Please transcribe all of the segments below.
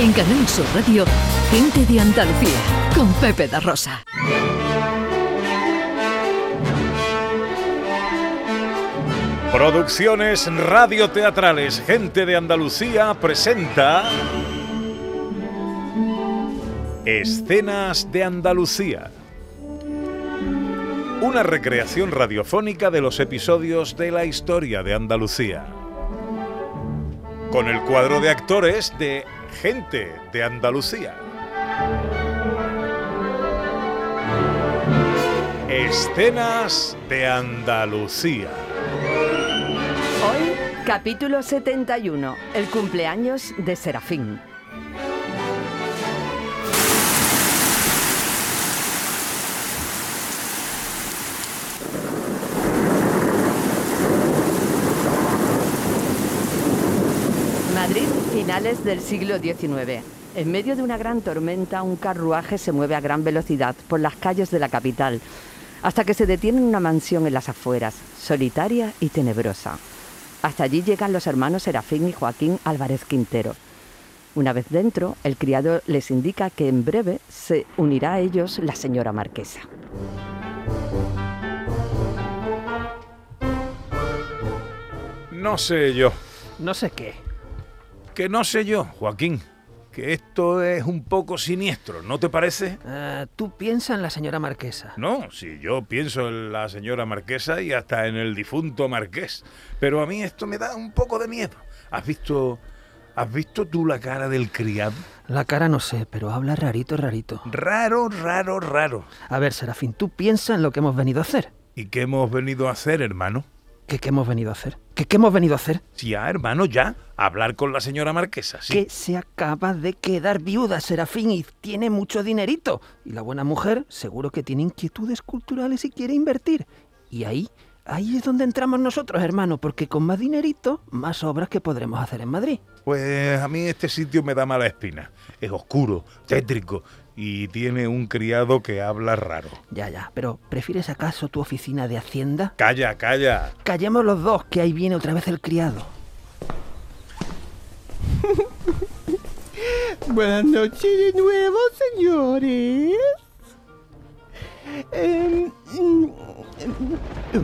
En Canal Sur Radio, Gente de Andalucía, con Pepe da Rosa. Producciones radioteatrales Gente de Andalucía presenta Escenas de Andalucía. Una recreación radiofónica de los episodios de la historia de Andalucía. Con el cuadro de actores de Gente de Andalucía. Escenas de Andalucía. Hoy, capítulo 71, el cumpleaños de Serafín. Finales del siglo XIX. En medio de una gran tormenta, un carruaje se mueve a gran velocidad por las calles de la capital, hasta que se detiene en una mansión en las afueras, solitaria y tenebrosa. Hasta allí llegan los hermanos Serafín y Joaquín Álvarez Quintero. Una vez dentro, el criado les indica que en breve se unirá a ellos la señora marquesa. No sé yo. No sé qué. Que no sé yo, Joaquín. Que esto es un poco siniestro, ¿no te parece? Ah, Tú piensa en la señora marquesa. No, si yo pienso en la señora marquesa y hasta en el difunto marqués. Pero a mí esto me da un poco de miedo. ¿Has visto. ¿Has visto tú la cara del criado? La cara no sé, pero habla rarito, rarito. Raro, raro, raro. A ver, Serafín, tú piensa en lo que hemos venido a hacer. ¿Y qué hemos venido a hacer, hermano? ¿Qué, qué hemos venido a hacer? ¿Qué, qué hemos venido a hacer? Si ya, hermano, ya. Hablar con la señora marquesa, sí. Que se acaba de quedar viuda, Serafín, y tiene mucho dinerito. Y la buena mujer seguro que tiene inquietudes culturales y quiere invertir. Y ahí, ahí es donde entramos nosotros, hermano, porque con más dinerito, más obras que podremos hacer en Madrid. Pues a mí este sitio me da mala espina. Es oscuro, tétrico y tiene un criado que habla raro. Ya, ya, pero ¿prefieres acaso tu oficina de Hacienda? Calla, calla. Callemos los dos, que ahí viene otra vez el criado. Buenas noches de nuevo, señores. Em, mm,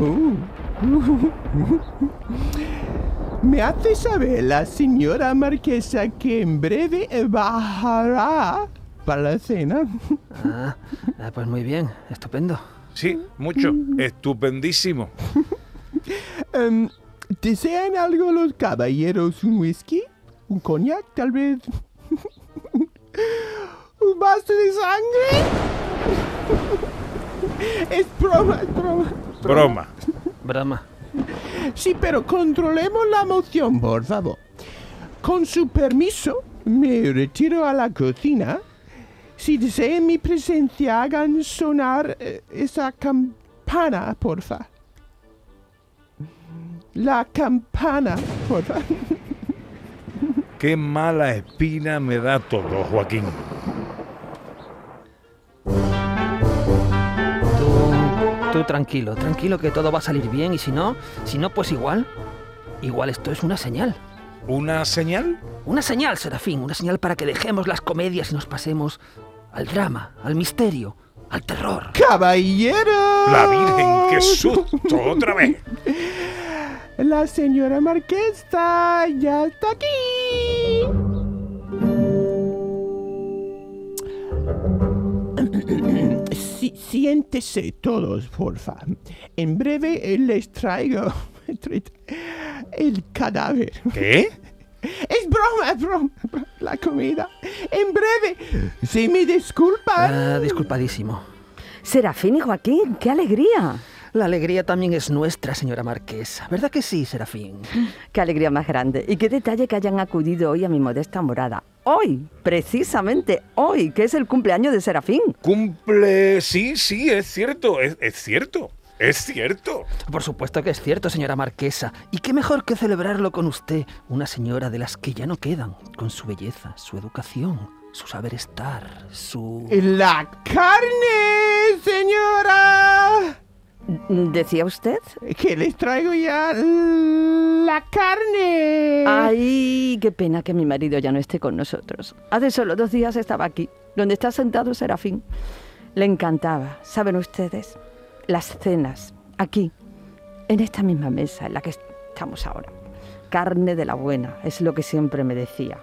uh. Me hace saber la señora marquesa que en breve bajará para la cena. Ah, ah, pues muy bien, estupendo. Sí, mucho. Estupendísimo. Em, ¿Desean algo los caballeros? ¿Un whisky? ¿Un coñac, tal vez? ¿Un vaso de sangre? es broma, es broma. Broma. Brahma. Sí, pero controlemos la emoción, por favor. Con su permiso, me retiro a la cocina. Si desean mi presencia, hagan sonar eh, esa campana, porfa. La campana, porfa. Qué mala espina me da todo, Joaquín. Tú, tú tranquilo, tranquilo que todo va a salir bien y si no, si no, pues igual, igual esto es una señal. ¿Una señal? Una señal, Serafín, una señal para que dejemos las comedias y nos pasemos al drama, al misterio, al terror. ¡Caballero! La Virgen, qué susto, otra vez. La señora marquesa ya está aquí. Sí, siéntese todos, porfa. En breve eh, les traigo el cadáver. ¿Qué? Es broma, es broma. La comida. En breve. Si me disculpan. Ah, disculpadísimo. Serafín y Joaquín, qué alegría. La alegría también es nuestra, señora marquesa. ¿Verdad que sí, Serafín? Qué alegría más grande. Y qué detalle que hayan acudido hoy a mi modesta morada. Hoy, precisamente hoy, que es el cumpleaños de Serafín. Cumple. Sí, sí, es cierto, es, es cierto. Es cierto. Por supuesto que es cierto, señora marquesa. Y qué mejor que celebrarlo con usted, una señora de las que ya no quedan, con su belleza, su educación, su saber estar, su... La carne, señora. ¿Decía usted? Que les traigo ya la carne. Ay, qué pena que mi marido ya no esté con nosotros. Hace solo dos días estaba aquí, donde está sentado Serafín. Le encantaba, ¿saben ustedes? Las cenas, aquí, en esta misma mesa en la que estamos ahora. Carne de la buena, es lo que siempre me decía.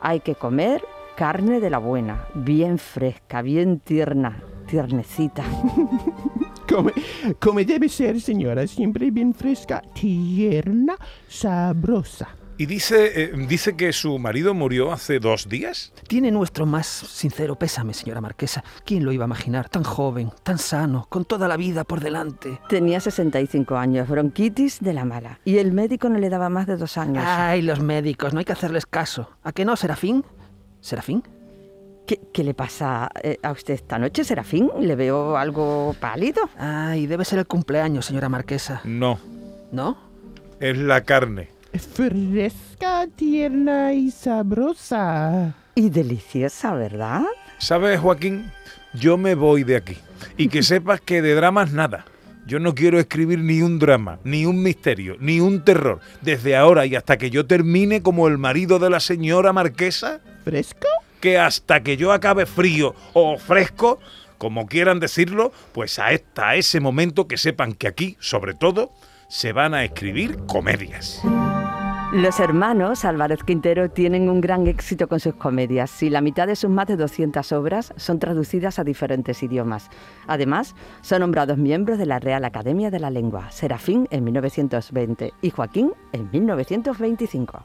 Hay que comer carne de la buena, bien fresca, bien tierna, tiernecita. Come, come debe ser, señora, siempre bien fresca, tierna, sabrosa. Y dice, eh, dice que su marido murió hace dos días. Tiene nuestro más sincero pésame, señora Marquesa. ¿Quién lo iba a imaginar? Tan joven, tan sano, con toda la vida por delante. Tenía 65 años, bronquitis de la mala. Y el médico no le daba más de dos años. Ay, los médicos, no hay que hacerles caso. ¿A qué no, Serafín? ¿Serafín? ¿Qué, qué le pasa eh, a usted esta noche, Serafín? ¿Le veo algo pálido? Ay, debe ser el cumpleaños, señora Marquesa. No, ¿No? es la carne. Fresca, tierna y sabrosa. Y deliciosa, ¿verdad? ¿Sabes, Joaquín? Yo me voy de aquí. Y que sepas que de dramas nada. Yo no quiero escribir ni un drama, ni un misterio, ni un terror. Desde ahora y hasta que yo termine como el marido de la señora marquesa, ¿Fresco? que hasta que yo acabe frío o fresco, como quieran decirlo, pues a hasta ese momento que sepan que aquí, sobre todo, se van a escribir comedias. Los hermanos Álvarez Quintero tienen un gran éxito con sus comedias y la mitad de sus más de 200 obras son traducidas a diferentes idiomas. Además, son nombrados miembros de la Real Academia de la Lengua, Serafín en 1920 y Joaquín en 1925.